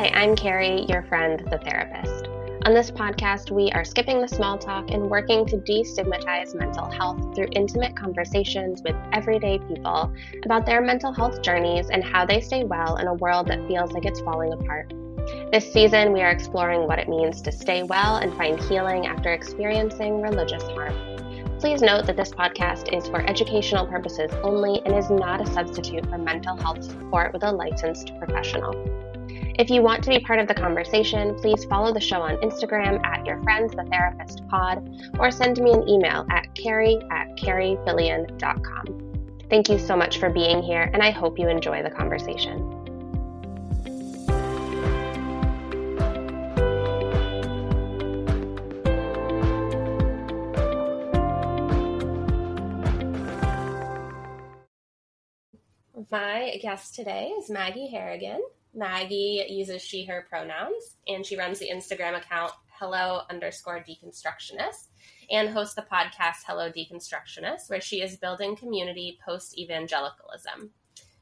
Hi, I'm Kari, your friend, the therapist. On this podcast, we are skipping the small talk and working to destigmatize mental health through intimate conversations with everyday people about their mental health journeys and how they stay well in a world that feels like it's falling apart. This season, we are exploring what it means to stay well and find healing after experiencing religious harm. Please note that this podcast is for educational purposes only and is not a substitute for mental health support with a licensed professional. If you want to be part of the conversation, please follow the show on Instagram at Your Friends the Therapist Pod or send me an email at kari at karifillian.com. Thank you so much for being here, and I hope you enjoy the conversation. My guest today is Maggie Harrigan. Maggie uses she, her pronouns, and she runs the Instagram account hello underscore deconstructionist and hosts the podcast Hello Deconstructionist, where she is building community post evangelicalism.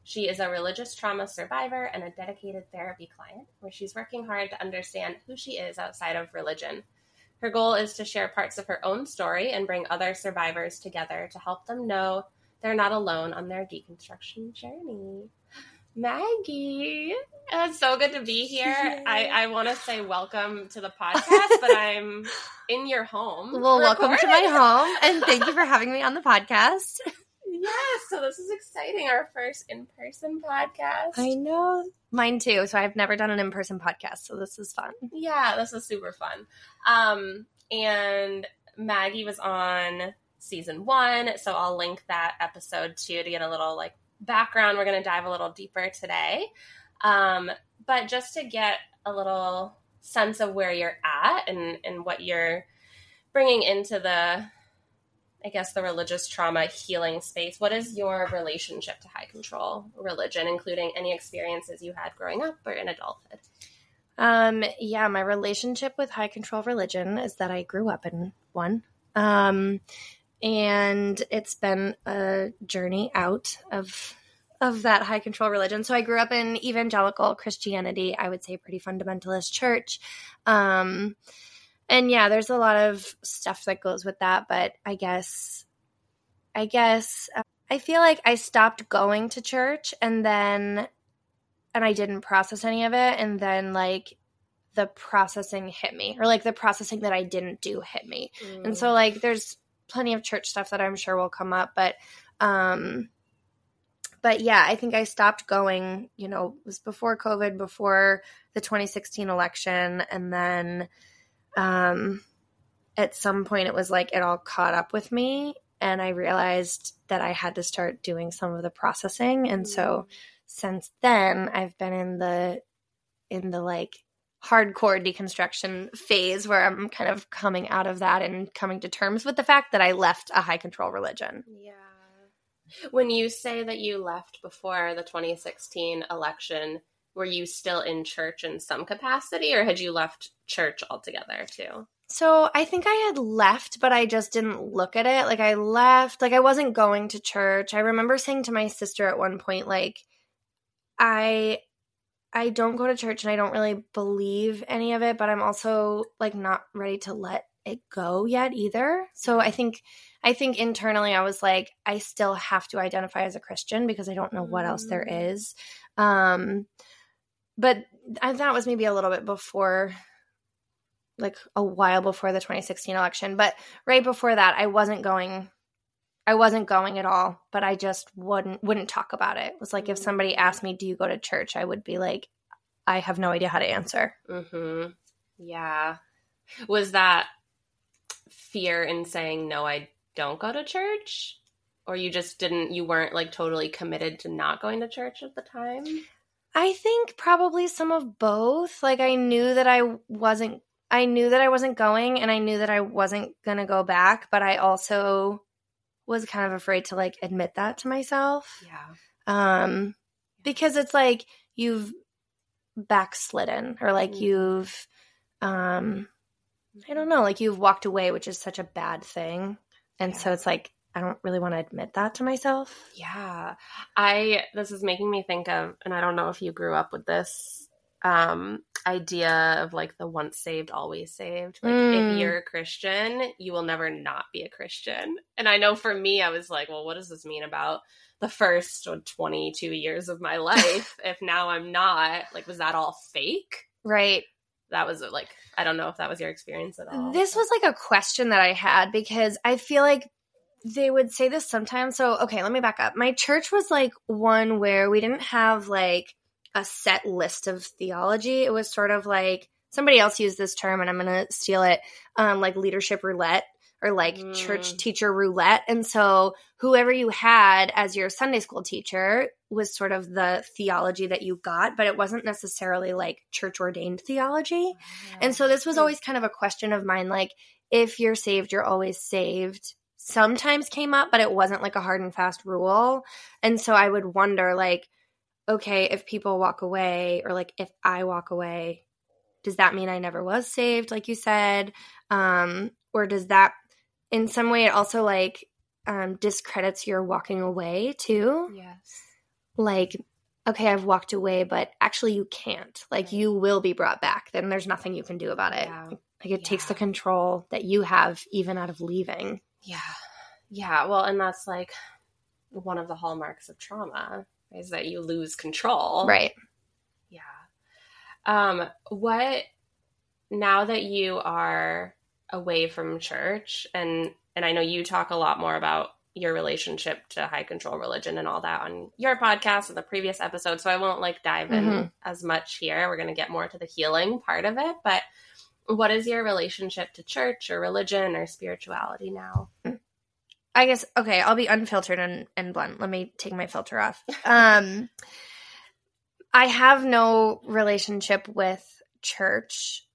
She is a religious trauma survivor and a dedicated therapy client, where she's working hard to understand who she is outside of religion. Her goal is to share parts of her own story and bring other survivors together to help them know they're not alone on their deconstruction journey. Maggie, it's so good to be here. I, I want to say welcome to the podcast, but I'm in your home. Well, welcome to my home, and thank you for having me on the podcast. Yes, so this is exciting. Our first in person podcast. I know. Mine too. So I've never done an in person podcast, so this is fun. Yeah, this is super fun. Um, and Maggie was on season one, so I'll link that episode too to get a little like background. We're going to dive a little deeper today. Um, but just to get a little sense of where you're at and, and what you're bringing into the, I guess, the religious trauma healing space, what is your relationship to high control religion, including any experiences you had growing up or in adulthood? Um, yeah, my relationship with high control religion is that I grew up in one. Um, and it's been a journey out of of that high control religion. So I grew up in evangelical Christianity, I would say pretty fundamentalist church. Um, and yeah, there's a lot of stuff that goes with that, but I guess I guess I feel like I stopped going to church and then and I didn't process any of it and then like the processing hit me or like the processing that I didn't do hit me. Mm. And so like there's plenty of church stuff that I'm sure will come up, but um but yeah, I think I stopped going, you know, it was before COVID, before the 2016 election and then um at some point it was like it all caught up with me and I realized that I had to start doing some of the processing and so mm. since then I've been in the in the like hardcore deconstruction phase where I'm kind of coming out of that and coming to terms with the fact that I left a high control religion. Yeah. When you say that you left before the 2016 election, were you still in church in some capacity or had you left church altogether too? So I think I had left, but I just didn't look at it. Like I left, like I wasn't going to church. I remember saying to my sister at one point, like, I I don't go to church and I don't really believe any of it, but I'm also like not ready to let it go yet either. So I think I think internally I was like I still have to identify as a Christian because I don't know what else there mm. Um but I that was maybe a little bit before like a while before the 2016 election, but right before that I wasn't going I wasn't going at all, but I just wouldn't wouldn't talk about it. It was like if somebody asked me, "Do you go to church?" I would be like, "I have no idea how to answer." Mm-hmm. Yeah. Was that fear in saying no? I don't go to church, or you just didn't? You weren't like totally committed to not going to church at the time. I think probably some of both. Like I knew that I wasn't. I knew that I wasn't going, and I knew that I wasn't gonna go back, but I also was kind of afraid to like admit that to myself. Yeah. Um because it's like you've backslidden or like mm-hmm. you've um I don't know, like you've walked away, which is such a bad thing. And yeah. so it's like I don't really want to admit that to myself. Yeah. I this is making me think of and I don't know if you grew up with this um idea of like the once saved always saved. Like mm. if you're a christian you will never not be a christian. And i know for me i was like well what does this mean about the first 22 years of my life? If now i'm not like was that all fake? Right. That was like i don't know if that was your experience at all. This was like a question that i had because i feel like they would say this sometimes. So okay let me back up. My church was like one where we didn't have like a set list of theology. It was sort of like somebody else used this term, and I'm going to steal it, um, like leadership roulette or like mm. church teacher roulette. And so whoever you had as your Sunday school teacher was sort of the theology that you got, but it wasn't necessarily like church ordained theology. Yeah. And so this was always kind of a question of mine like if you're saved, you're always saved. Sometimes came up, but it wasn't like a hard and fast rule. And so I would wonder like okay, if people walk away or like if I walk away, does that mean I never was saved, like you said? Um, or does that in some way it also like um, discredits your walking away too? Yes. Like, okay, I've walked away, but actually you can't. Like, right. you will be brought back. Then there's nothing you can do about it. Yeah. Like, it yeah. takes the control that you have even out of leaving. Yeah. Yeah. Well, and that's like one of the hallmarks of trauma is that you lose control. Right. Yeah. Um, what now that you are away from church and and I know you talk a lot more about your relationship to high control religion and all that on your podcast and the previous episode, so I won't like dive in mm-hmm. as much here. We're going to get more to the healing part of it, but what is your relationship to church or religion or spirituality now? I guess okay, I'll be unfiltered and, and blunt. Let me take my filter off. Um I have no relationship with church.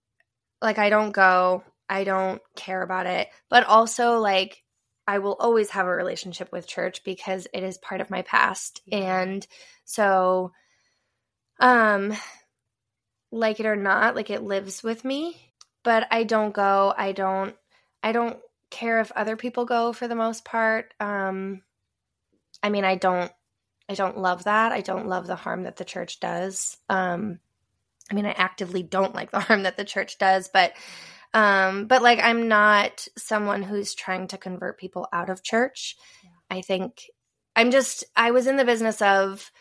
Like I don't go, I don't care about it. But also like I will always have a relationship with church because it is part of my past. And so um like it or not, like it lives with me, but I don't go, I don't I don't care if other people go for the most part. Um, I mean, I don't, I don't love that. I don't love the harm that the church does. Um, I mean, I actively don't like the harm that the church does, but, um, but like, I'm not someone who's trying to convert people out of church. Yeah. I think I'm just, I was in the business of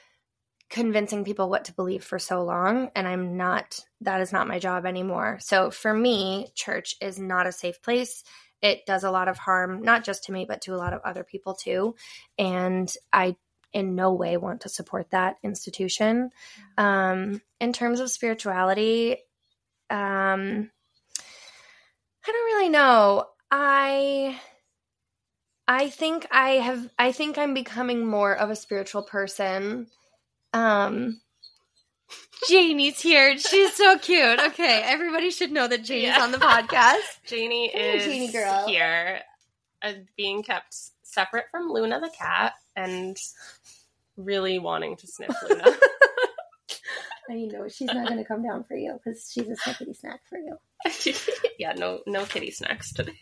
convincing people what to believe for so long, and I'm not, that is not my job anymore. So for me, church is not a safe place it does a lot of harm, not just to me, but to a lot of other people too. And I in no way want to support that institution. Um, in terms of spirituality, um, I don't really know. I I think I have I think I'm becoming more of a spiritual person. Um Janie's here. She's so cute. Okay, everybody should know that Janie's yeah. on the podcast. Janie is Janie girl. here, uh, being kept separate from Luna the cat, and really wanting to sniff Luna. I know she's not going to come down for you because she's a snippety snack for you. yeah, no, no kitty snacks today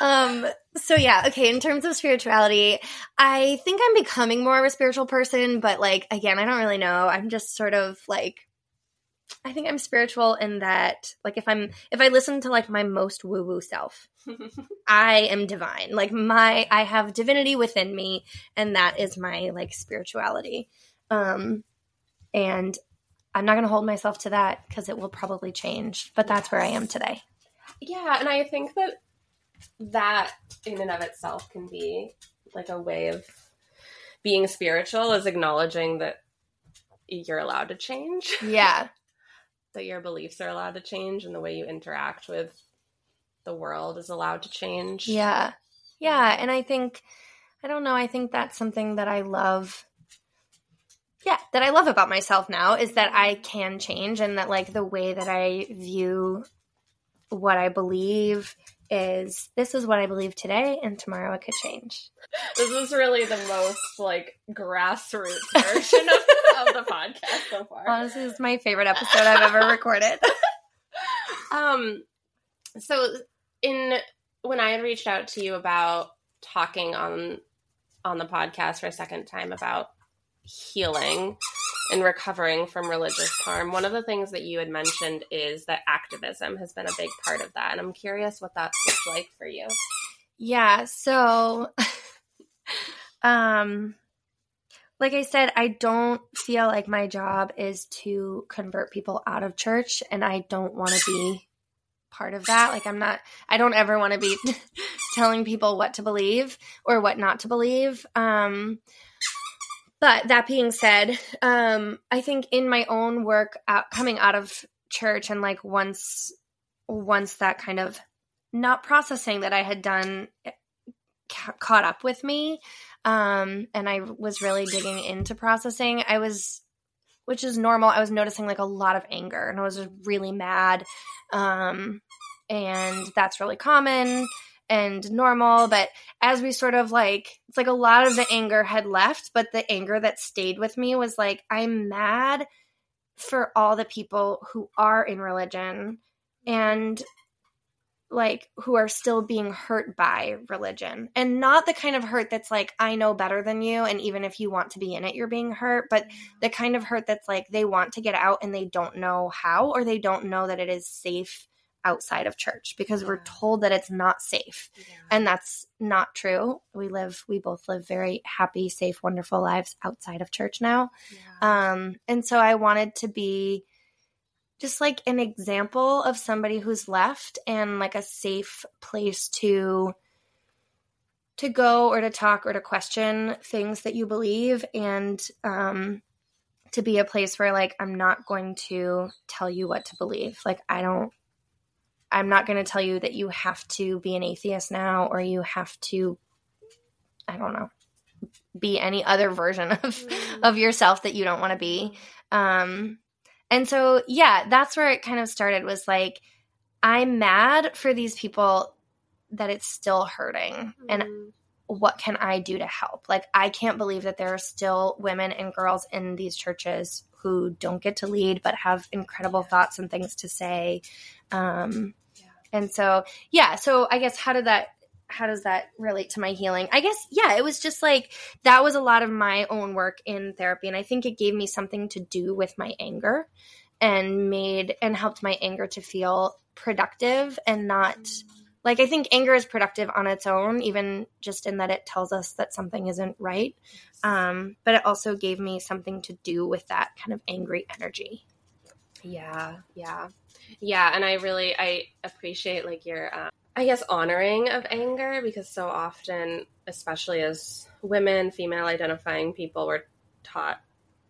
um so yeah okay in terms of spirituality i think i'm becoming more of a spiritual person but like again i don't really know. I'm just sort of like i think i'm spiritual in that like if i'm if i listen to like my most woo woo self i am divine. Like my i have divinity within me and that is my like spirituality. Um and i'm not going to hold myself to that because it will probably change but that's where i am today. Yeah and i think that that in and of itself can be like a way of being spiritual is acknowledging that you're allowed to change. Yeah. that your beliefs are allowed to change and the way you interact with the world is allowed to change. Yeah. Yeah. And I think, I don't know, I think that's something that I love. Yeah, that I love about myself now is that I can change and that, like, the way that I view what I believe is this is what I believe today, and tomorrow it could change. This is really the most like grassroots version of, of the podcast so far. Honestly, this is my favorite episode I've ever recorded. um, so in when I had reached out to you about talking on on the podcast for a second time about healing, in recovering from religious harm. One of the things that you had mentioned is that activism has been a big part of that. And I'm curious what that's like for you. Yeah. So, um, like I said, I don't feel like my job is to convert people out of church, and I don't want to be part of that. Like, I'm not, I don't ever want to be telling people what to believe or what not to believe. Um, but that being said, um, I think in my own work out, coming out of church and like once once that kind of not processing that I had done eh, ca- caught up with me um, and I was really digging into processing, I was which is normal. I was noticing like a lot of anger and I was really mad. Um, and that's really common and normal. But as we sort of like, it's like a lot of the anger had left, but the anger that stayed with me was like, I'm mad for all the people who are in religion and like who are still being hurt by religion and not the kind of hurt that's like i know better than you and even if you want to be in it you're being hurt but mm-hmm. the kind of hurt that's like they want to get out and they don't know how or they don't know that it is safe outside of church because yeah. we're told that it's not safe. Yeah. And that's not true. We live, we both live very happy, safe, wonderful lives outside of church now. Yeah. Um, and so I wanted to be just like an example of somebody who's left and like a safe place to to go or to talk or to question things that you believe and um to be a place where like I'm not going to tell you what to believe. Like I don't I'm not going to tell you that you have to be an atheist now or you have to, I don't know, be any other version of, mm. of yourself that you don't want to be. Um, and so, yeah, that's where it kind of started was like, I'm mad for these people that it's still hurting. Mm. And what can I do to help? Like, I can't believe that there are still women and girls in these churches who don't get to lead but have incredible thoughts and things to say. Um, yeah. And so, yeah, so I guess how did that how does that relate to my healing? I guess, yeah, it was just like that was a lot of my own work in therapy. And I think it gave me something to do with my anger and made and helped my anger to feel productive and not like I think anger is productive on its own, even just in that it tells us that something isn't right. Um, but it also gave me something to do with that kind of angry energy. Yeah, yeah, yeah. And I really I appreciate like your um, I guess honoring of anger because so often, especially as women, female identifying people, we're taught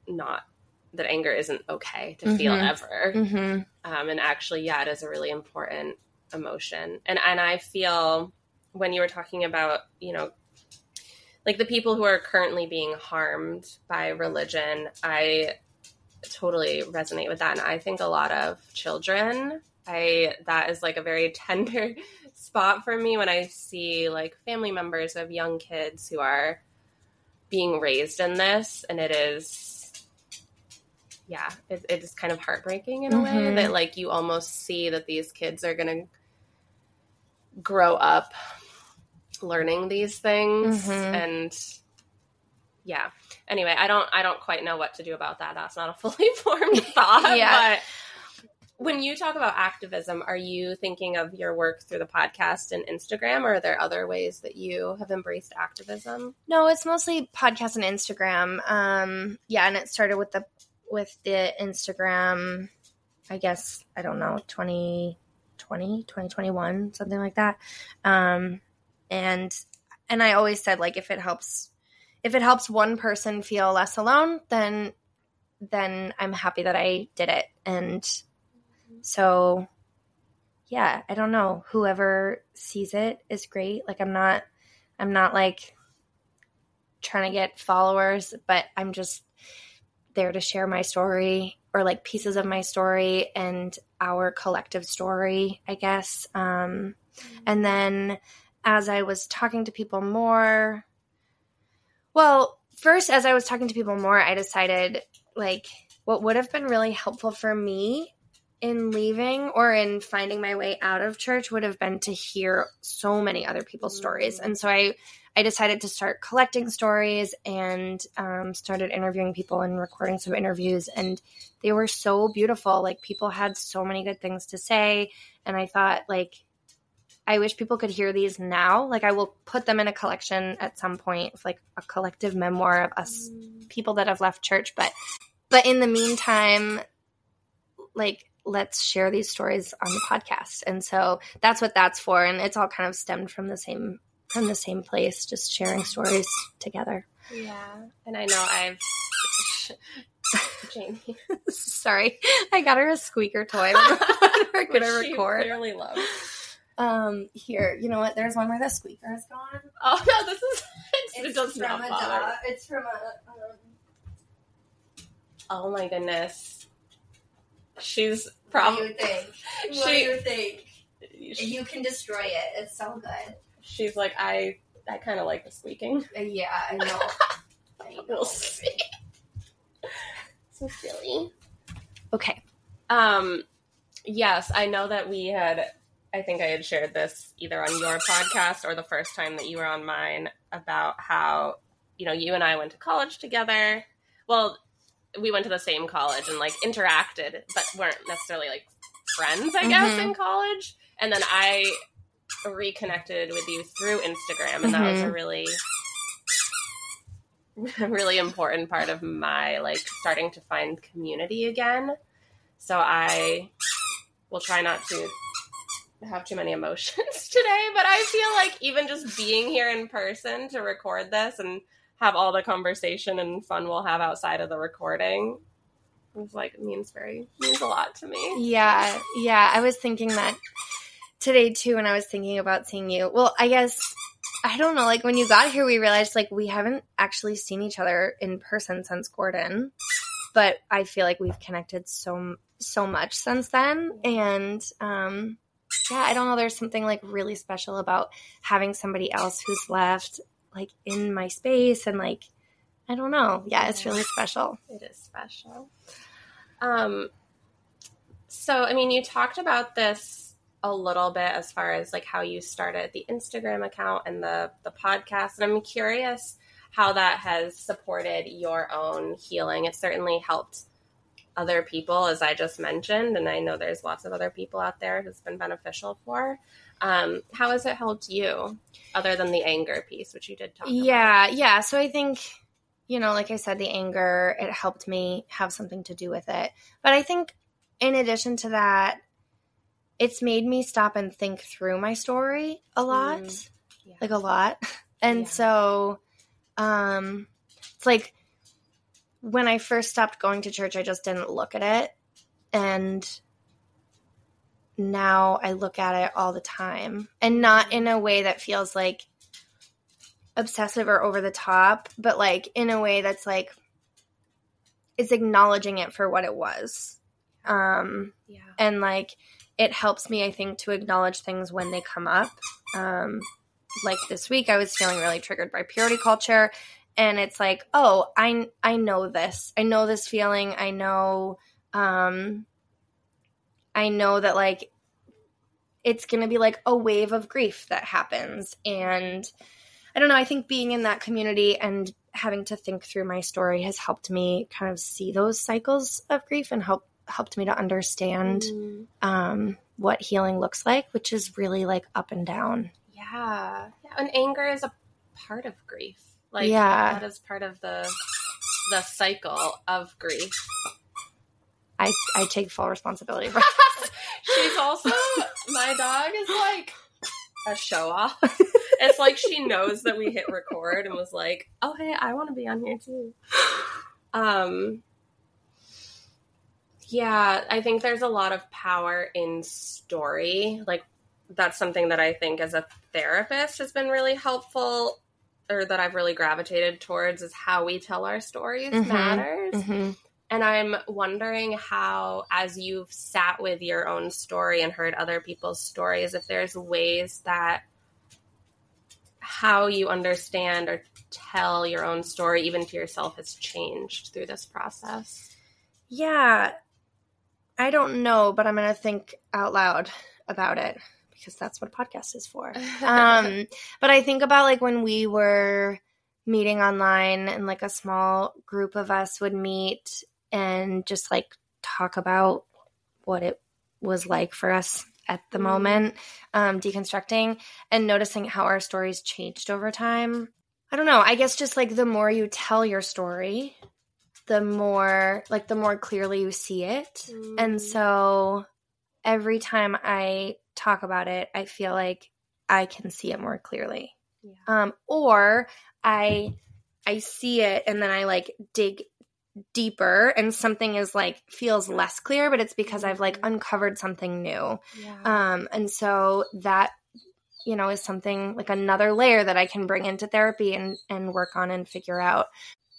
not that anger isn't okay to mm-hmm. feel ever. Mm-hmm. Um, and actually, yeah, it is a really important emotion. And and I feel when you were talking about, you know, like the people who are currently being harmed by religion, I totally resonate with that and I think a lot of children I that is like a very tender spot for me when I see like family members of young kids who are being raised in this and it is yeah, it, it is kind of heartbreaking in a mm-hmm. way that like you almost see that these kids are gonna grow up learning these things mm-hmm. and yeah anyway i don't i don't quite know what to do about that that's not a fully formed thought yeah. but when you talk about activism are you thinking of your work through the podcast and instagram or are there other ways that you have embraced activism no it's mostly podcast and instagram um yeah and it started with the with the instagram i guess i don't know 20 2020, 2021, something like that. Um, and and I always said like if it helps if it helps one person feel less alone, then then I'm happy that I did it. And so yeah, I don't know. Whoever sees it is great. Like I'm not I'm not like trying to get followers, but I'm just there to share my story or like pieces of my story and our collective story, I guess. Um, and then as I was talking to people more, well, first, as I was talking to people more, I decided like what would have been really helpful for me in leaving or in finding my way out of church would have been to hear so many other people's stories. And so I I decided to start collecting stories and um, started interviewing people and recording some interviews. And they were so beautiful. Like people had so many good things to say. And I thought, like, I wish people could hear these now. Like I will put them in a collection at some point, like a collective memoir of us people that have left church. But but in the meantime, like let's share these stories on the podcast. And so that's what that's for. And it's all kind of stemmed from the same from the same place, just sharing stories together. Yeah. And I know I've Janie. Sorry. I got her a squeaker toy. we're gonna record. clearly loves. Um, here, you know what? There's one where the squeaker is gone. Oh no, this is It's it does from not a bother. dog. It's from a. Um, Oh my goodness. She's what do probably you think? What do you think? You can destroy it. It's so good. she's like I I kind of like the squeaking. Uh, yeah, I know. I know. We'll see. so silly. Okay. Um, yes, I know that we had. I think I had shared this either on your podcast or the first time that you were on mine about how you know you and I went to college together. Well, we went to the same college and like interacted, but weren't necessarily like friends. I guess Mhm. in college, and then I reconnected with you through Instagram, and that was a Mhm. really really important part of my like starting to find community again. So I will try not to have too many emotions today, but I feel like even just being here in person to record this and have all the conversation and fun we'll have outside of the recording is like means very means a lot to me. Yeah, yeah. I was thinking that today too when I was thinking about seeing you. Well, I guess I don't know, like when you got here we realized like we haven't actually seen each other in person since Gordon. But I feel like we've connected so so much since then and um yeah, I don't know there's something like really special about having somebody else who's left like in my space and like I don't know. Yeah, it's really special. It is special. Um so I mean you talked about this a little bit as far as like how you started the Instagram account and the the podcast and I'm curious how that has supported your own healing. It certainly helped other people as I just mentioned and I know there's lots of other people out there who's been beneficial for. Um how has it helped you other than the anger piece which you did talk about? Yeah, yeah. So I think, you know, like I said, the anger, it helped me have something to do with it. But I think in addition to that, it's made me stop and think through my story a lot. Mm, yeah. Like a lot. And Yeah. so um it's like when I first stopped going to church, I just didn't look at it. And now I look at it all the time and not in a way that feels like obsessive or over the top, but like in a way that's like it's acknowledging it for what it was. Um Yeah. and like it helps me I think to acknowledge things when they come up. Um like this week I was feeling really triggered by purity culture and it's like, "Oh, I I know this. I know this feeling. I know um I know that like it's going to be like a wave of grief that happens and I don't know, I think being in that community and having to think through my story has helped me kind of see those cycles of grief and help helped me to understand Mm. um what healing looks like, which is really like up and down. Yeah. yeah. And anger is a part of grief. Like Yeah. that is part of the the cycle of grief. I I take full responsibility for She's also my dog is like a show off. it's like she knows that we hit record and was like, "Oh, hey, I want to be on here too." Um Yeah, I think there's a lot of power in story. Like that's something that I think as a therapist has been really helpful or that I've really gravitated towards is how we tell our stories Mhm. matters. Mhm. And I'm wondering how, as you've sat with your own story and heard other people's stories, if there's ways that how you understand or tell your own story, even to yourself, has changed through this process. Yeah. I don't know, but I'm going to think out loud about it because that's what a podcast is for. um, but I think about like when we were meeting online and like a small group of us would meet and just like talk about what it was like for us at the mm. moment, um, deconstructing and noticing how our stories changed over time. I don't know. I guess just like the more you tell your story, the more like the more clearly you see it. Mm. And so every time I talk about it, I feel like I can see it more clearly. Yeah. Um, or I I see it and then I like dig deeper and something is like feels less clear, but it's because I've like mm-hmm. uncovered something new. Yeah. Um, and so that you know is something like another layer that I can bring into therapy and and work on and figure out.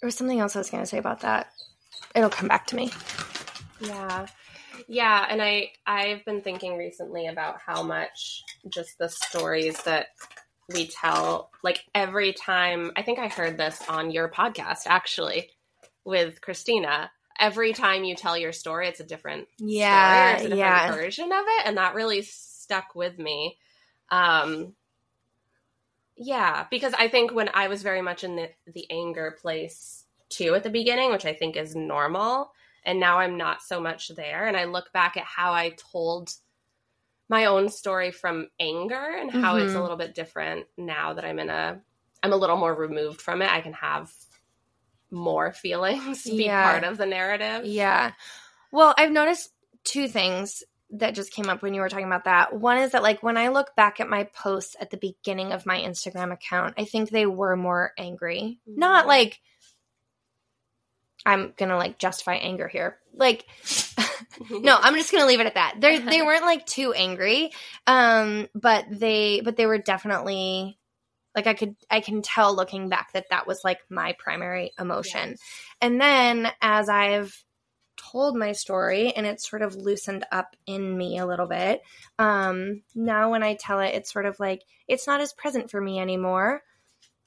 There was something else I was going to say about that. It'll come back to me. Yeah. Yeah, and I I've been thinking recently about how much just the stories that we tell like every time I think I heard this on your podcast actually with Christina. Every time you tell your story, it's a different yeah, story, a different yeah. version of it, and that really stuck with me. Um, yeah, because I think when I was very much in the the anger place too at the beginning, which I think is normal, and now I'm not so much there, and I look back at how I told my own story from anger and how mm-hmm. it's a mm-hmm. little bit different now that I'm in a I'm a little more removed from it. I can have more feelings be yeah. part of the narrative. Yeah. Well, I've noticed two things that just came up when you were talking about that. One is that like when I look back at my posts at the beginning of my Instagram account, I think they were more angry. Mm-hmm. Not like I'm gonna like justify anger here. Like no, I'm just gonna leave it at that. They they weren't like too angry, um, but they but they were definitely like I could I can tell looking back that that was like my primary emotion. Yes. And then as I've told my story and it's sort of loosened up in me a little bit, um, now when I tell it, it's sort of like it's not as present for me anymore.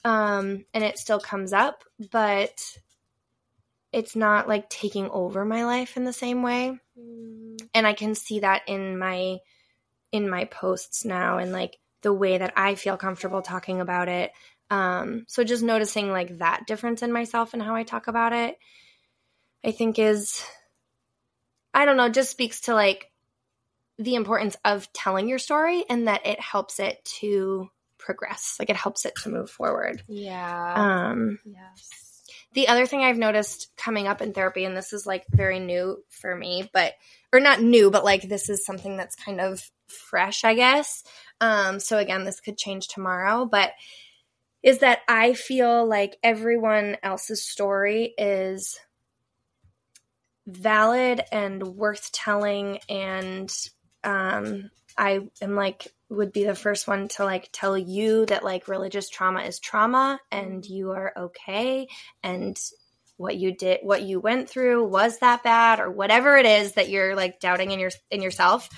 Um, and it still comes up, but it's not like taking over my life in the same way. Mm. And I can see that in my in my posts now and like the way that I feel comfortable talking about it. Um, so just noticing like that difference in myself and how I talk about it, I think is, I don't know, just speaks to like the importance of telling your story and that it helps it to progress. Like it helps it to move forward. Yeah. Um, yes. The other thing I've noticed coming up in therapy, and this is like very new for me, but, or not new, but like this is something that's kind of fresh, I guess. Um, so again, this could change tomorrow, but is that I feel like everyone else's story is valid and worth telling and um, I am like would be the first one to like tell you that like religious trauma is trauma and you are okay and what you did what you went through was that bad or whatever it is that you're like doubting in your in yourself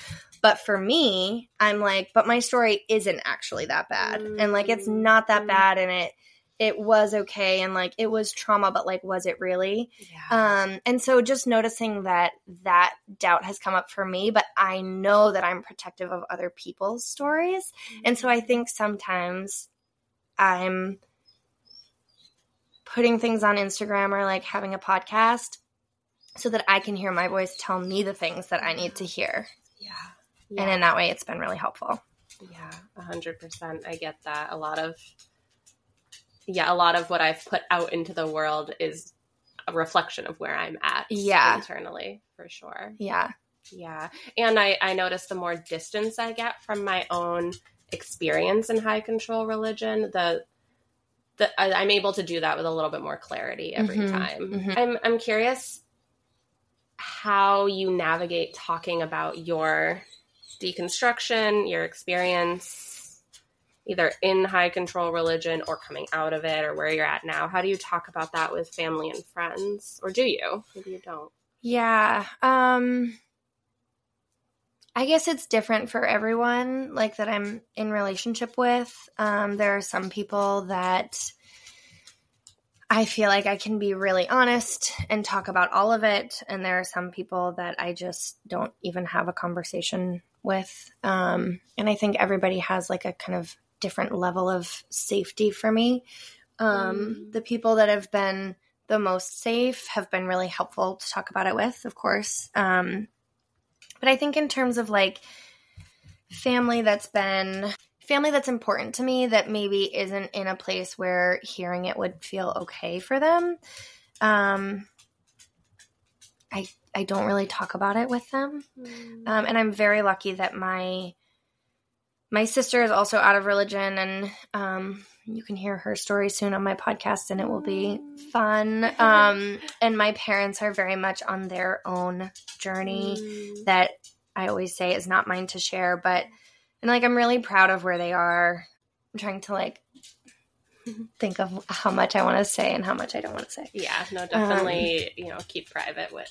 but for me i'm like but my story isn't actually that bad mm-hmm. and like it's not that mm-hmm. bad and it it was okay and like it was trauma but like was it really yeah. um and so just noticing that that doubt has come up for me but i know that i'm protective of other people's stories mm-hmm. and so i mm-hmm. think sometimes i'm putting things on instagram or like having a podcast so that i can hear my voice tell me the things that i need to hear yeah, yeah. and in that way it's been really helpful yeah 100% i get that a lot of yeah, a lot of what I've put out into the world is a reflection of where I'm at. Yeah. Internally, for sure. Yeah. Yeah. And I, I notice the more distance I get from my own experience in high control religion, the the, I, am able to do that with a little bit more clarity every mm-hmm, time. Mm-hmm. I'm, I'm curious how you navigate talking about your deconstruction, your experience, either in high control religion or coming out of it or where you're at now. How do you talk about that with family and friends? Or do you? Maybe you don't. Yeah um i guess it's different for everyone like that i'm in relationship with. Um there are some people that I feel like I can be really honest and talk about all of it. And there are some people that I just don't even have a conversation with. Um, and I think everybody has like a kind of different level of safety for me. Um, Mm. The people that have been the most safe have been really helpful to talk about it with, of course. Um, but I think in terms of like family that's been family that's important to me that maybe isn't in a place where hearing it would feel okay for them. Um, I I don't really talk about it with them, um, and I'm very lucky that my my sister is also out of religion, and um, you can hear her story soon on my podcast, and it will be fun. Um, and my parents are very much on their own journey Mm. that I always say is not mine to share, but and like I'm really proud of where they are. I'm trying to like think of how much I want to say and how much I don't want to say. Yeah, no, definitely, you know, keep private what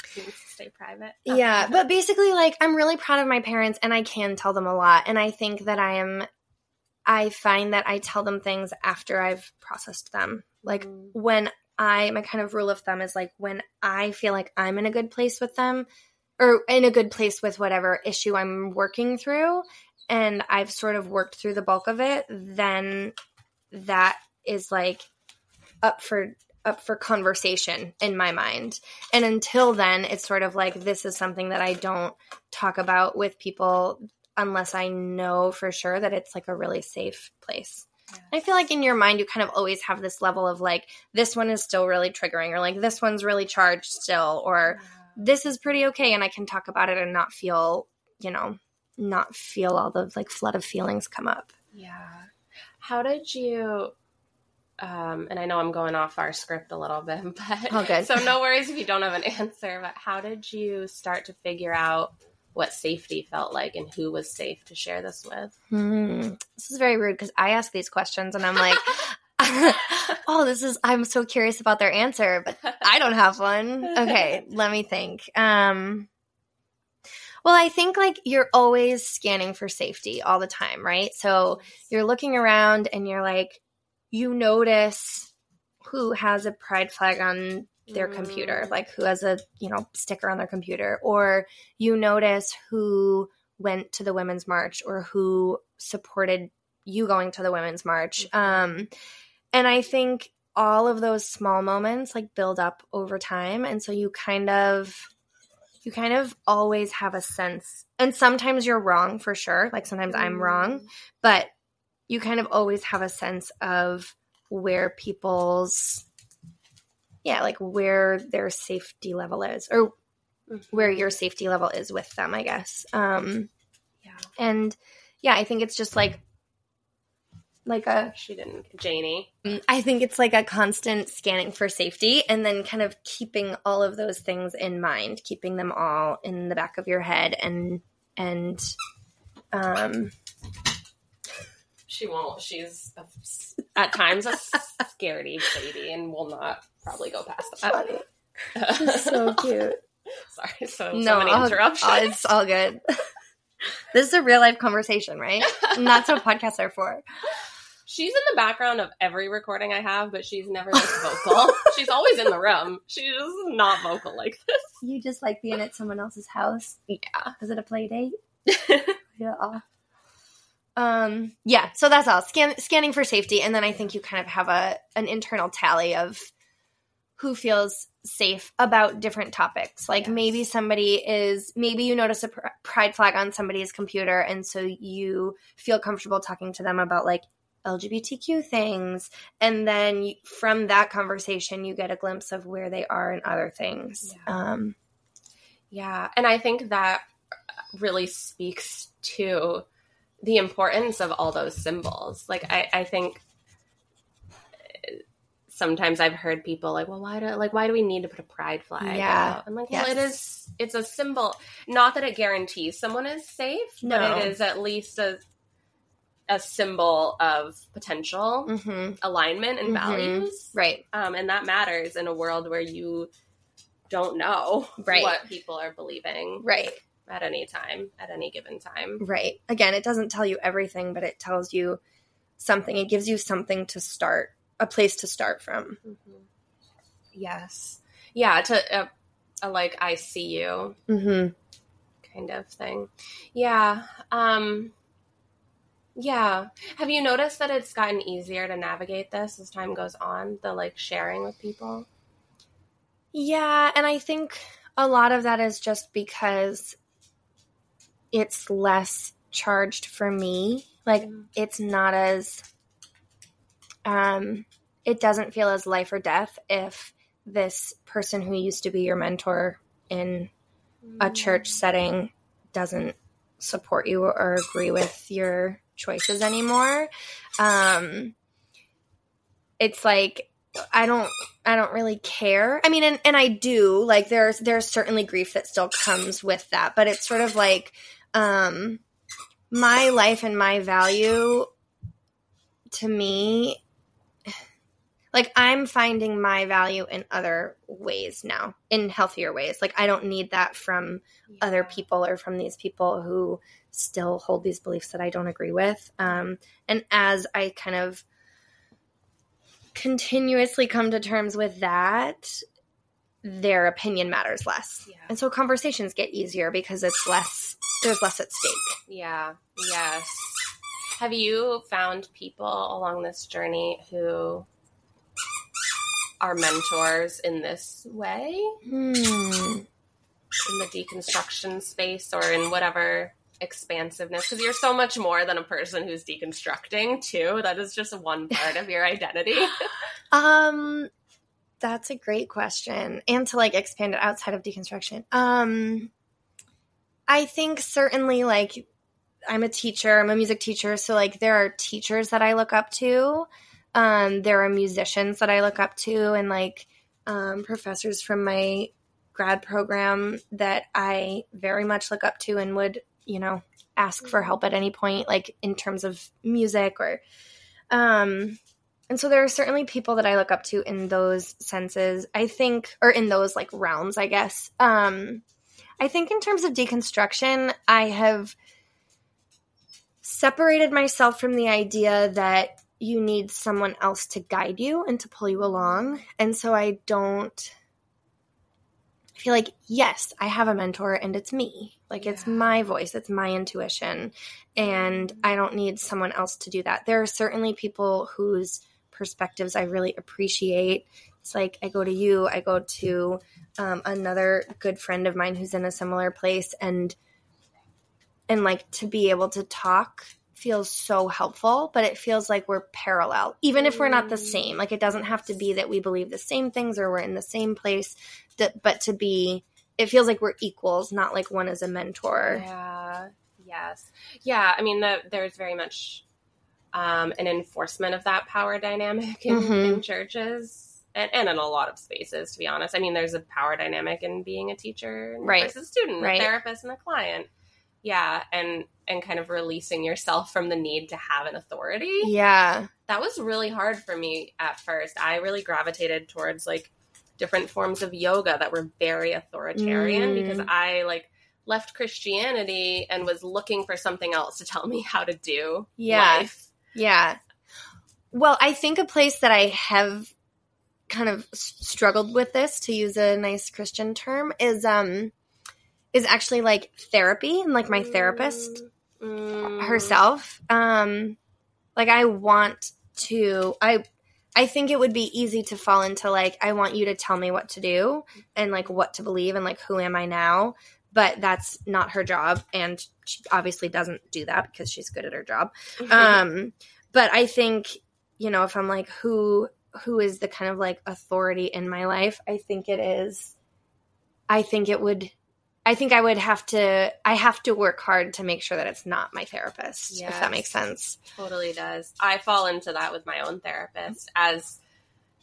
stay private. Yeah, but basically like I'm really proud of my parents and I can tell them a lot and I think that I am I find that I tell them things after I've processed them. Like Mm. when I my kind of rule of thumb is like when I feel like I'm in a good place with them or in a good place with whatever issue I'm working through and I've sort of worked through the bulk of it, then that is like up for up for conversation in my mind. And until then, it's sort of like this is something that I don't talk about with people unless I know for sure that it's like a really safe place. I feel like in your mind, you kind of always have this level of like, this one is still really triggering, or like, this one's really charged still, or this is pretty okay. And I can talk about it and not feel, you know, not feel all the like flood of feelings come up. Yeah. How did you um and I know I'm going off our script a little bit, but All good. so no worries if you don't have an answer, but how did you start to figure out what safety felt like and who was safe to share this with? Hmm. This is very rude because I ask these questions and I'm like, oh, this is, I'm so curious about their answer, but I don't have one. Okay, let me think. Um, well, I think like you're always scanning for safety all the time, right? So you're looking around and you're like, you notice who has a pride flag on their computer, Mm. like who has a, you know, sticker on their computer, or you notice who went to the women's march or who supported you going to the women's march. Mhm. Um and I think all of those small moments like build up over time and so you kind of you kind of always have a sense and sometimes you're wrong for sure like sometimes i'm wrong but you kind of always have a sense of where people's yeah like where their safety level is or Mhm. where your safety level is with them i guess um yeah. and yeah i think it's just like like a She didn't Janie. I think it's like a constant scanning for safety and then kind of keeping all of those things in mind, keeping them all in the back of your head and and um She won't. She's a, at times a scaredy baby and will not probably go past that. so cute. Sorry, so, no, so many I'll- interruptions. oh, it's all good. this is a real life conversation, right? And that's what podcasts are for. She's in the background of every recording I have, but she's never this vocal. she's always in the room. She's just not vocal like this. You just like being at someone else's house. Yeah. Is it a play date? yeah. Um, yeah, so that's all. Scan, scanning for safety, and then I think you kind of have a an internal tally of who feels safe about different topics. Like Yes. maybe somebody is maybe you notice a pr- pride flag on somebody's computer, and so you feel comfortable talking to them about like LGBTQ things, and then you, from that conversation, you get a glimpse of where they are in other things. Yeah. Um, Yeah, and I think that really speaks to the importance of all those symbols. Like I, I think sometimes I've heard people like, "Well, why do like why do we need to put a pride flag?" Yeah. out? I'm like, well, it Yes. is. It's a symbol. Not that it guarantees someone is safe, No. but it is at least a a symbol of potential mhm. alignment and Mhm. values. Right. Um, and that matters in a world where you don't know Right. what people are believing Right. At any time, at any given time. Right. Again, it doesn't tell you everything, but it tells you something. It gives you something to start, a place to start from. Yes. Yeah, to uh, a like I see you Mm-hmm. kind of thing. Yeah. Um yeah. Have you noticed that it's gotten easier to navigate this as time goes on, the like sharing with people? Yeah, and I think a lot of that is just because it's less charged for me. Like Mm. it's not as um it doesn't feel as life or death if this person who used to be your mentor in a church setting doesn't support you or agree with your choices anymore. Um it's like I don't I don't really care. I mean and, and I do. Like there's there's certainly grief that still comes with that, but it's sort of like um my life and my value to me like I'm finding my value in other ways now, in healthier ways. Like I don't need that from other people or from these people who still hold these beliefs that I don't agree with. Um, and as I kind of continuously come to terms with that, their opinion matters less. Yeah. And so conversations get easier because it's less, there's less at stake. Yeah. Yes. Have you found people along this journey who are mentors in this way? Hmm. in the deconstruction space or in whatever expansiveness because you're so much more than a person who's deconstructing too that is just one part of your identity Um, that's a great question. And to like expand it outside of deconstruction. Um, I think certainly like I'm a teacher, I'm a music teacher, so like there are teachers that I look up to. Um, there are musicians that I look up to and like um, professors from my grad program that I very much look up to and would, you know, ask for help at any point, like in terms of music or um and so there are certainly people that I look up to in those senses. I think or in those like realms, I guess. Um I think in terms of deconstruction, I have separated myself from the idea that you need someone else to guide you and to pull you along. And so I don't feel like, yes, I have a mentor and it's me. Like it's my voice, it's my intuition. And I don't need someone else to do that. There are certainly people whose perspectives I really appreciate. It's like I go to you, I go to um, another good friend of mine who's in a similar place, and and like to be able to talk feels so helpful, but it feels like we're parallel, even if we're not the same. Like it doesn't have to be that we believe the same things or we're in the same place, that, but to be, it feels like we're equals, not like one is a mentor. yeah yes yeah i mean the, there's very much um, an enforcement of that power dynamic in, Mhm. in churches and, and in a lot of spaces to be honest i mean there's a power dynamic in being a teacher Right. versus a student Right. a therapist and a client yeah and and kind of releasing yourself from the need to have an authority Yeah. that was really hard for me at first. I really gravitated towards like different forms of yoga that were very authoritarian Mm. because I like left Christianity and was looking for something else to tell me how to do Yeah. life. Yeah. Well, I think a place that I have kind of struggled with this to use a nice Christian term is um is actually like therapy and like my therapist Mm. herself. Um like I want to I I think it would be easy to fall into like I want you to tell me what to do and like what to believe and like who am I now? But that's not her job and she obviously doesn't do that because she's good at her job um but i think you know if i'm like who who is the kind of like authority in my life i think it is i think it would i think i would have to i have to work hard to make sure that it's not my therapist if that makes sense totally does. I fall into that with my own therapist as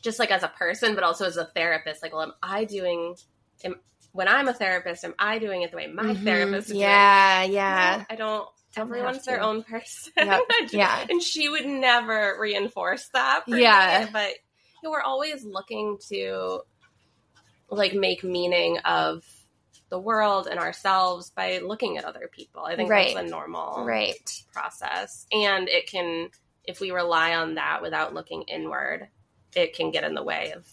just like as a person, but also as a therapist. Like, well, am I doing? Am, when I'm a therapist, am I doing it the way my Mhm. therapist is doing yeah yeah I don't. Don't Everyone's their own person. Yep. Yeah. and she would never reinforce that. Yeah. me, but you know, we're always looking to like make meaning of the world and ourselves by looking at other people. I think Right. that's a normal right process, and it can, if we rely on that without looking inward, it can get in the way of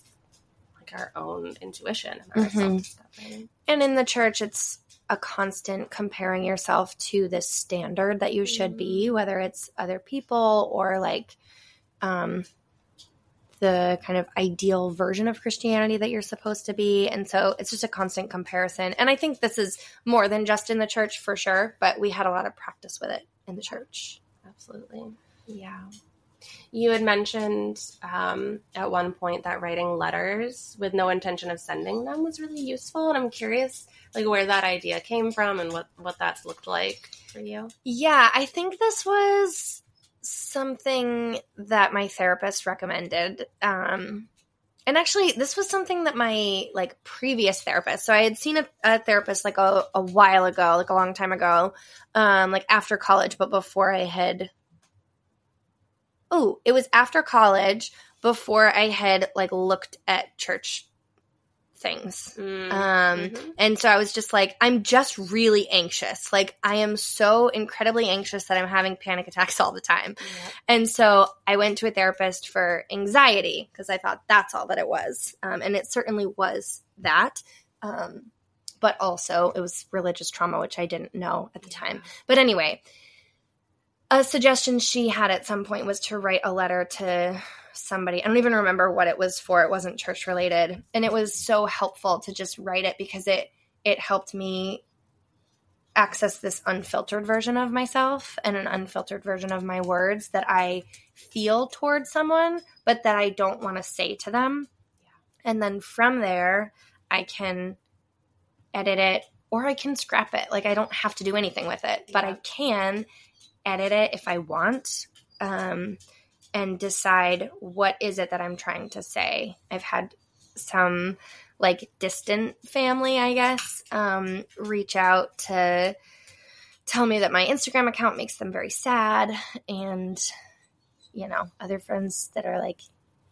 like our own intuition and our Mhm. self-discovery. And in the church, it's a constant comparing yourself to this standard that you should be, whether it's other people or like um, the kind of ideal version of Christianity that you're supposed to be. And so it's just a constant comparison. And I think this is more than just in the church for sure, but we had a lot of practice with it in the church. Absolutely. Yeah. You had mentioned um, at one point that writing letters with no intention of sending them was really useful, and I'm curious, like, where that idea came from and what what that's looked like for you. Yeah, I think this was something that my therapist recommended. Um, and actually, this was something that my like previous therapist. So I had seen a, a therapist like a, a while ago, like a long time ago, um, like after college, but before I had. Oh, it was after college before I had like looked at church things. Mm. Um, Mhm. and so I was just like, I'm just really anxious. Like, I am so incredibly anxious that I'm having panic attacks all the time. Yep. And so I went to a therapist for anxiety because I thought that's all that it was. Um, and it certainly was that. Um, but also, it was religious trauma, which I didn't know at the time. But anyway, a suggestion she had at some point was to write a letter to somebody. I don't even remember what it was for. It wasn't church related. And it was so helpful to just write it because it it helped me access this unfiltered version of myself and an unfiltered version of my words that I feel towards someone, but that I don't want to say to them. And then from there, I can edit it or I can scrap it. Like I don't have to do anything with it, but I can edit it if I want. Um, and decide what is it that I'm trying to say. I've had some like distant family, I guess, um, reach out to tell me that my Instagram account makes them very sad, and you know, other friends that are like,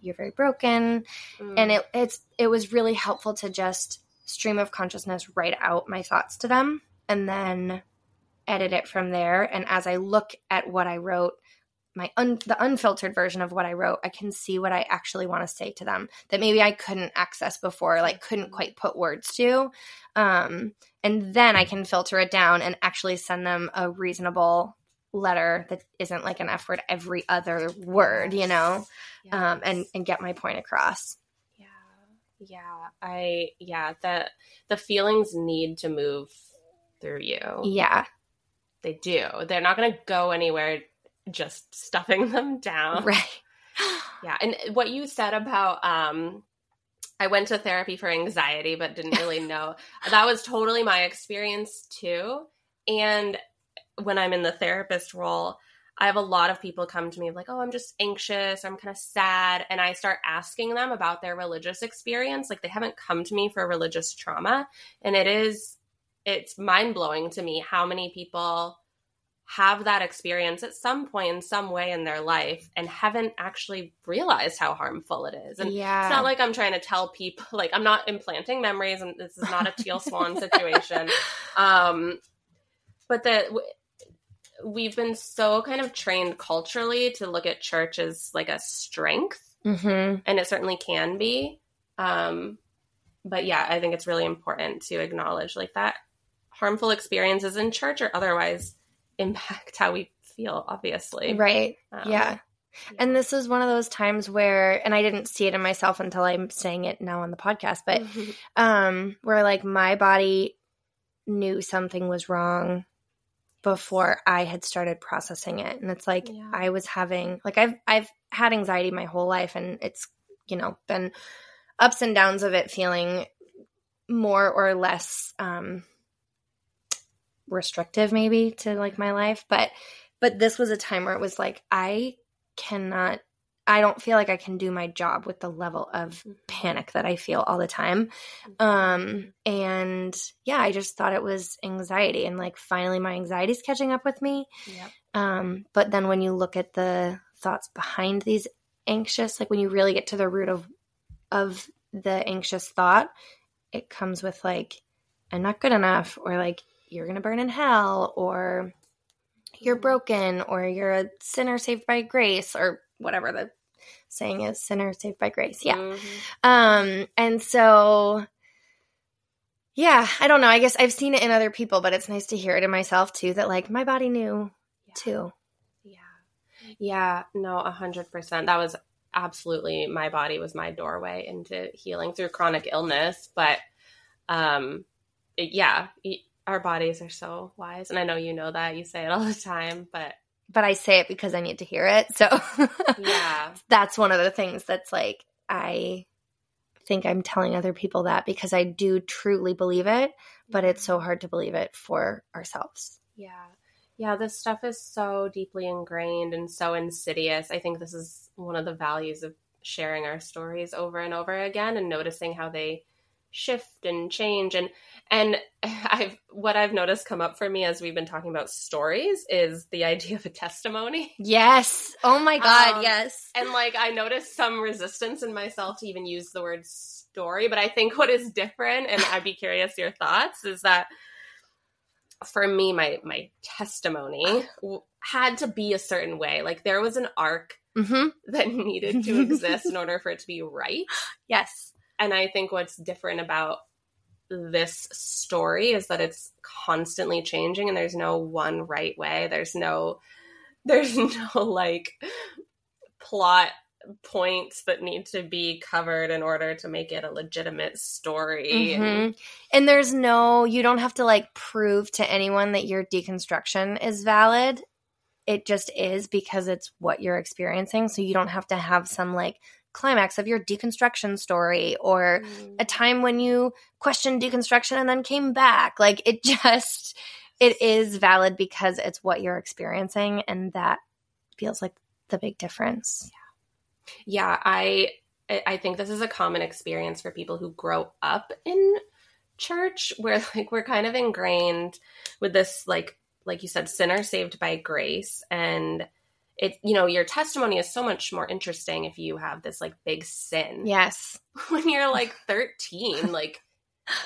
"You're very broken," Mm. and it it's it was really helpful to just stream of consciousness write out my thoughts to them and then edit it from there. And as i look at what i wrote my un, the unfiltered version of what i wrote i can see what i actually want to say to them that maybe i couldn't access before like couldn't quite put words to. Um, and then i can filter it down and actually send them a reasonable letter that isn't like an f word every other word you know? Um, and and get my point across. Yeah. Yeah. I yeah, the the feelings need to move through you. yeah They do. They're not gonna go anywhere just stuffing them down. right Yeah. And what you said about um I went to therapy for anxiety but didn't really know. that was totally my experience too. And when I'm in the therapist role, I have a lot of people come to me like, "Oh, I'm just anxious, I'm kind of sad." And I start asking them about their religious experience. Like they haven't come to me for religious trauma, and it is it's mind-blowing to me how many people have that experience at some point in some way in their life and haven't actually realized how harmful it is. And yeah it's not like I'm trying to tell people like I'm not implanting memories and this is not a teal swan situation. Um but that w- we've been so kind of trained culturally to look at church as like a strength mm-hmm. and it certainly can be. Um but yeah, I think it's really important to acknowledge like that harmful experiences in church or otherwise impact how we feel obviously. right. Um, yeah. and this is one of those times where and i didn't see it in myself until i'm saying it now on the podcast but um where like my body knew something was wrong before i had started processing it. And it's like Yeah. i was having like i've i've had anxiety my whole life and it's you know been ups and downs of it feeling more or less um restrictive maybe to like my life but but this was a time where it was like i cannot i don't feel like i can do my job with the level of panic that i feel all the time. Um and yeah i just thought it was anxiety and like finally my anxiety's catching up with me. Yep. um but then when you look at the thoughts behind these anxious like when you really get to the root of of the anxious thought it comes with like i'm not good enough or like you're gonna burn in hell or you're broken or you're a sinner saved by grace or whatever the saying is sinner saved by grace. Yeah. Mhm. Um, and so, yeah, I don't know. I guess I've seen it in other people, but it's nice to hear it in myself too that like my body knew too. Yeah. Yeah. No, a hundred percent. That was absolutely my body was my doorway into healing through chronic illness. But um it- yeah, our bodies are so wise. And I know you know that. You say it all the time, but But I say it because I need to hear it. So, yeah. that's one of the things that's like I think I'm telling other people that because I do truly believe it, but it's so hard to believe it for ourselves. Yeah. Yeah, this stuff is so deeply ingrained and so insidious. I think this is one of the values of sharing our stories over and over again and noticing how they shift and change and and I've what I've noticed come up for me as we've been talking about stories is the idea of a testimony. Yes. Oh my God. Um, yes. And like I noticed some resistance in myself to even use the word story, but I think what is different, and I'd be curious your thoughts, is that for me, my my testimony had to be a certain way. Like there was an arc hmm that needed to exist in order for it to be right. Yes. And I think what's different about this story is that it's constantly changing and there's no one right way. There's no there's no like plot points that need to be covered in order to make it a legitimate story. And- Mhm. And there's no, you don't have to like prove to anyone that your deconstruction is valid. It just is because it's what you're experiencing. So you don't have to have some like climax of your deconstruction story or a mm. time when you questioned deconstruction and then came back. Like it just, it is valid because it's what you're experiencing. And that feels like the big difference. yeah i I- i think this is a common experience for people who grow up in church where like we're kind of ingrained with this like like you said sinner saved by grace and it you know your testimony is so much more interesting if you have this like big sin Yes. when you're like 13 like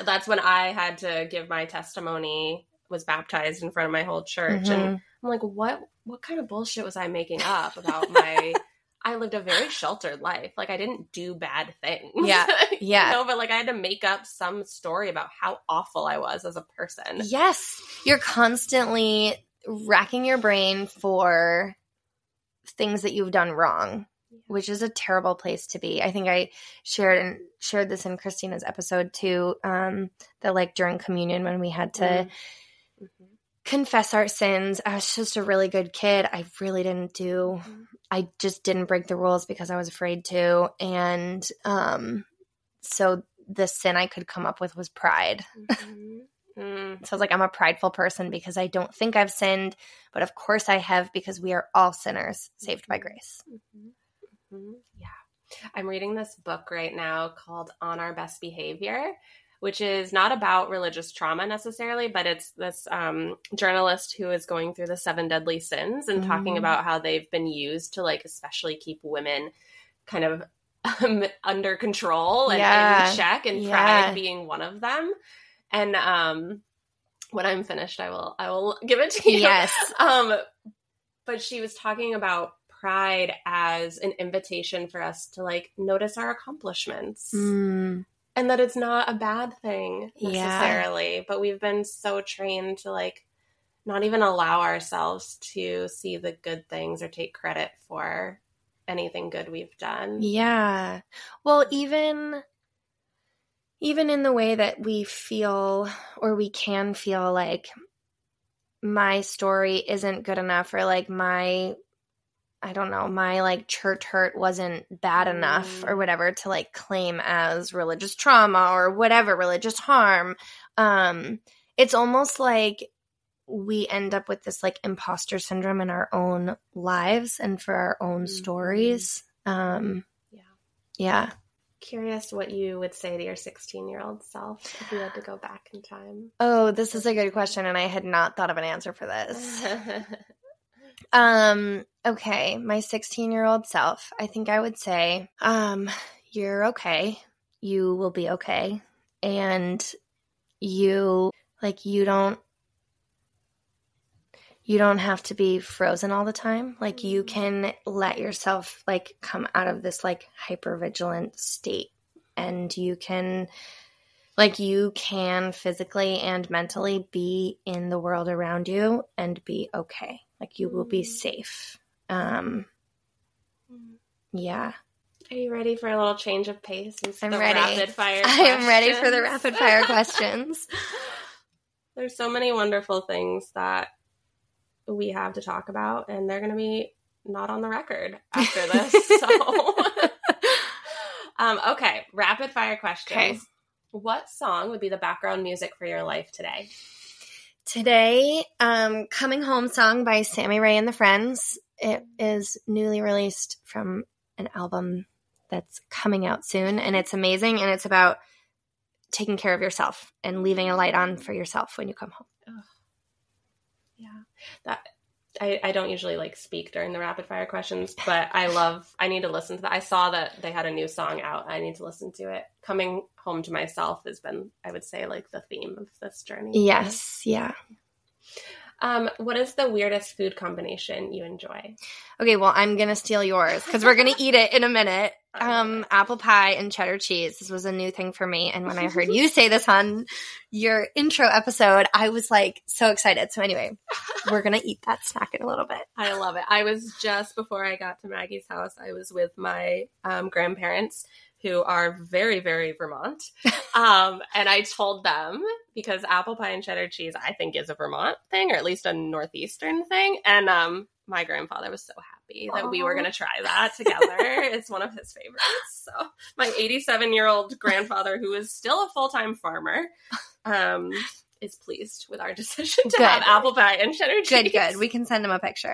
that's when i had to give my testimony was baptized in front of my whole church and Mhm. I'm like, what what kind of bullshit was I making up about my I lived a very sheltered life. Like I didn't do bad things. Yeah, yeah. You know, but like I had to make up some story about how awful I was as a person. Yes. You're constantly racking your brain for things that you've done wrong, which is a terrible place to be. I think I shared and shared this in Christina's episode too. Um, that like during communion when we had to Mm. Mhm. confess our sins, I was just a really good kid. I really didn't do Mhm. I just didn't break the rules because I was afraid to. And um so the sin I could come up with was pride. Mhm. Mm. So I was like, I'm a prideful person because I don't think I've sinned, but of course I have because we are all sinners saved by grace. Mhm. Mhm. Yeah. I'm reading this book right now called On Our Best Behavior, which is not about religious trauma necessarily, but it's this um, journalist who is going through the seven deadly sins and talking Mm. about how they've been used to, like, especially keep women kind of um, under control and Yeah. in check, and Yeah. pride being one of them. And um, when I'm finished, I will I will give it to you. Yes. Um, but she was talking about pride as an invitation for us to like notice our accomplishments Mm, and that it's not a bad thing Yeah. necessarily. But we've been so trained to like not even allow ourselves to see the good things or take credit for anything good we've done. yeah. Well, even even in the way that we feel or we can feel like my story isn't good enough or like my I don't know, my like church hurt wasn't bad enough or Mm. whatever to like claim as religious trauma or whatever, religious harm. Um, it's almost like we end up with this like imposter syndrome in our own lives and for our own Mhm. stories. Um, Yeah. yeah. Curious what you would say to your 16 year old self if you had to go back in time. Oh, this is a good question, and I had not thought of an answer for this. Um, okay, my 16 year old self, I think I would say, um, you're okay. You will be okay. And you, like, you don't, you don't have to be frozen all the time. Like you can let yourself like come out of this like hyper vigilant state and you can like you can physically and mentally be in the world around you and be okay. Like you will be safe. Um yeah. Are you ready for a little change of pace? I'm ready. Rapid fire. I am ready for the rapid fire questions. There's so many wonderful things that we have to talk about, and they're going to be not on the record after this. so, um, okay, rapid fire questions. Okay. What song would be the background music for your life today? Today, um, Coming Home song by Sammy Rae and the Friends. It is newly released from an album that's coming out soon, and it's amazing. And it's about taking care of yourself and leaving a light on for yourself when you come home. Oh. Yeah, that I, I don't usually like speak during the rapid fire questions, but I love. I need to listen to that. I saw that they had a new song out. I need to listen to it. Coming home to myself has been, I would say, like the theme of this journey. Yes, yeah. Um, what is the weirdest food combination you enjoy? Okay, well, I'm gonna steal yours because we're gonna eat it in a minute. Um, apple pie and cheddar cheese. This was a new thing for me, and when I heard you say this on your intro episode, I was like so excited. So anyway, we're gonna eat that snack in a little bit. I love it. I was just before I got to Maggie's house. I was with my um, grandparents who are very, very Vermont. Um, and I told them because apple pie and cheddar cheese, I think, is a Vermont thing, or at least a Northeastern thing. And um, my grandfather was so happy that Aww. we were going to try that together. it's one of his favorites. So my 87 year old grandfather, who is still a full time farmer, um, is pleased with our decision to good. have apple pie and cheddar cheese. Good, good. We can send him a picture.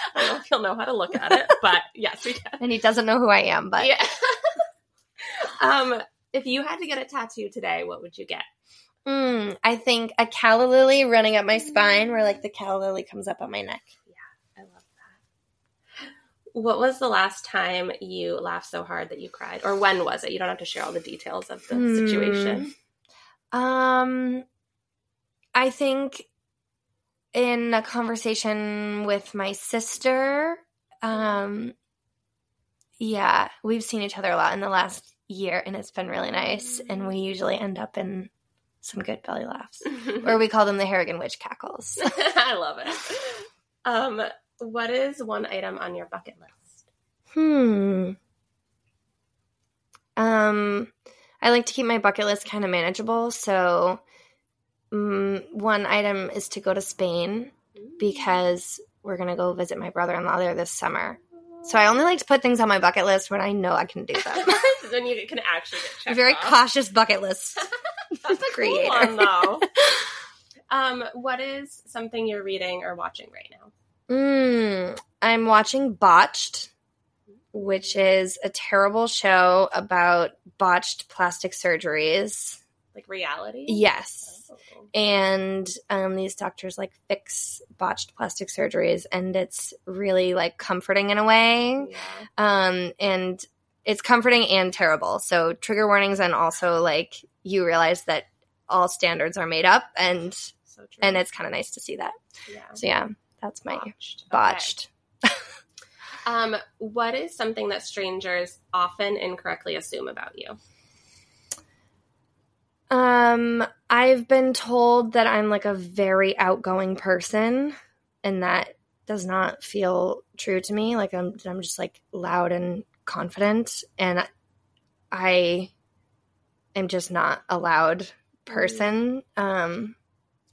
I don't know if he'll know how to look at it, but yes, we can. And he doesn't know who I am, but yeah. um, if you had to get a tattoo today, what would you get? Mm, I think a calla lily running up my spine, where like the calla lily comes up on my neck. Yeah, I love that. What was the last time you laughed so hard that you cried, or when was it? You don't have to share all the details of the mm. situation. Um, I think in a conversation with my sister. Um, yeah, we've seen each other a lot in the last year, and it's been really nice. And we usually end up in some good belly laughs, or we call them the Harrigan Witch cackles. I love it. Um, what is one item on your bucket list? Hmm. Um, I like to keep my bucket list kind of manageable, so um, one item is to go to Spain because we're going to go visit my brother in law there this summer. So I only like to put things on my bucket list when I know I can do them. then you can actually get very off. cautious bucket list. That's a creator. cool one, though. um, what is something you're reading or watching right now? Mm, I'm watching Botched, which is a terrible show about botched plastic surgeries. Like reality? Yes and um, these doctors like fix botched plastic surgeries and it's really like comforting in a way yeah. um, and it's comforting and terrible so trigger warnings and also like you realize that all standards are made up and so and it's kind of nice to see that yeah. so yeah that's my botched, botched. Okay. um, what is something that strangers often incorrectly assume about you um, I've been told that I'm like a very outgoing person, and that does not feel true to me. Like I'm, I'm just like loud and confident, and I am just not a loud person. Um,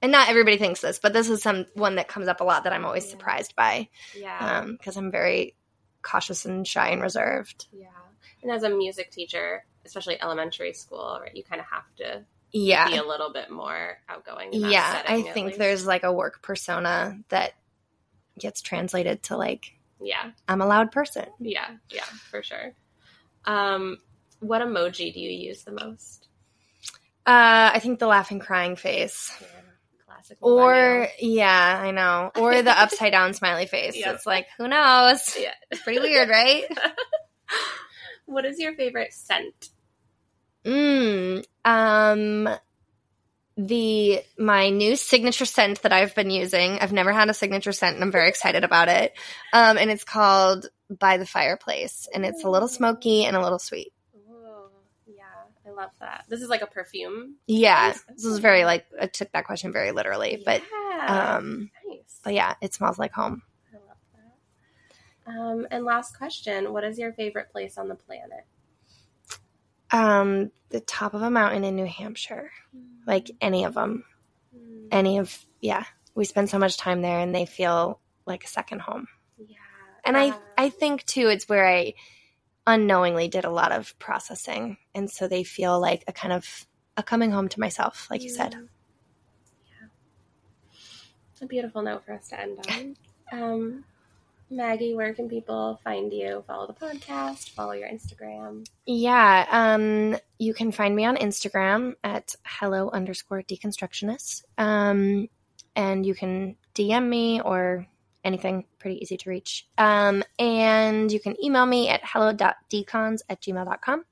and not everybody thinks this, but this is some one that comes up a lot that I'm always yeah. surprised by. Yeah, because um, I'm very cautious and shy and reserved. Yeah, and as a music teacher, especially elementary school, right? You kind of have to yeah be a little bit more outgoing. yeah, I think there's like a work persona that gets translated to like yeah, I'm a loud person. Yeah, yeah, for sure. Um, what emoji do you use the most? Uh, I think the laughing crying face. Yeah, classic. Or yeah, I know. Or the upside down smiley face. Yep. It's like who knows? Yeah, it's pretty weird, right? what is your favorite scent? Mm, um, the my new signature scent that I've been using. I've never had a signature scent, and I'm very excited about it. Um, and it's called By the Fireplace, and it's a little smoky and a little sweet. Ooh, yeah, I love that. This is like a perfume. Yeah, this is very like I took that question very literally, but Yeah. um, nice. but yeah, it smells like home. I love that. Um, and last question: What is your favorite place on the planet? Um, the top of a mountain in New Hampshire, like any of them, Mm, any of yeah. We spend so much time there, and they feel like a second home. yeah, And I. I think too, it's where I unknowingly did a lot of processing, and so they feel like a kind of a coming home to myself, like you said. Mm. Yeah. A beautiful note for us to end on. Um, Maggie, where can people find you? Follow the podcast, follow your Instagram. Yeah, um, you can find me on Instagram at hello underscore deconstructionist. Um, and you can DM me or anything pretty easy to reach. Um, and you can email me at hello.decons at gmail.com.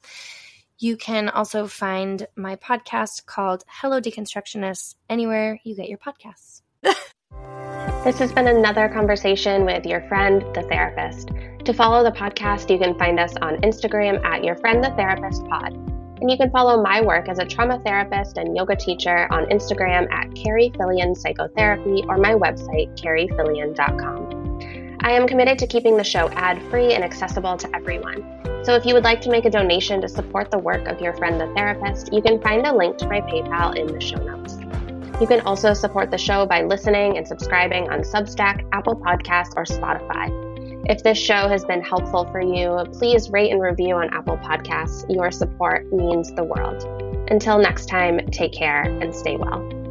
You can also find my podcast called Hello Deconstructionists anywhere you get your podcasts. This has been another conversation with your friend, the therapist. To follow the podcast, you can find us on Instagram at your friend, the therapist pod. And you can follow my work as a trauma therapist and yoga teacher on Instagram at Kari Fillian Psychotherapy or my website, karifillian.com. I am committed to keeping the show ad free and accessible to everyone. So if you would like to make a donation to support the work of your friend, the therapist, you can find a link to my PayPal in the show notes. You can also support the show by listening and subscribing on Substack, Apple Podcasts, or Spotify. If this show has been helpful for you, please rate and review on Apple Podcasts. Your support means the world. Until next time, take care and stay well.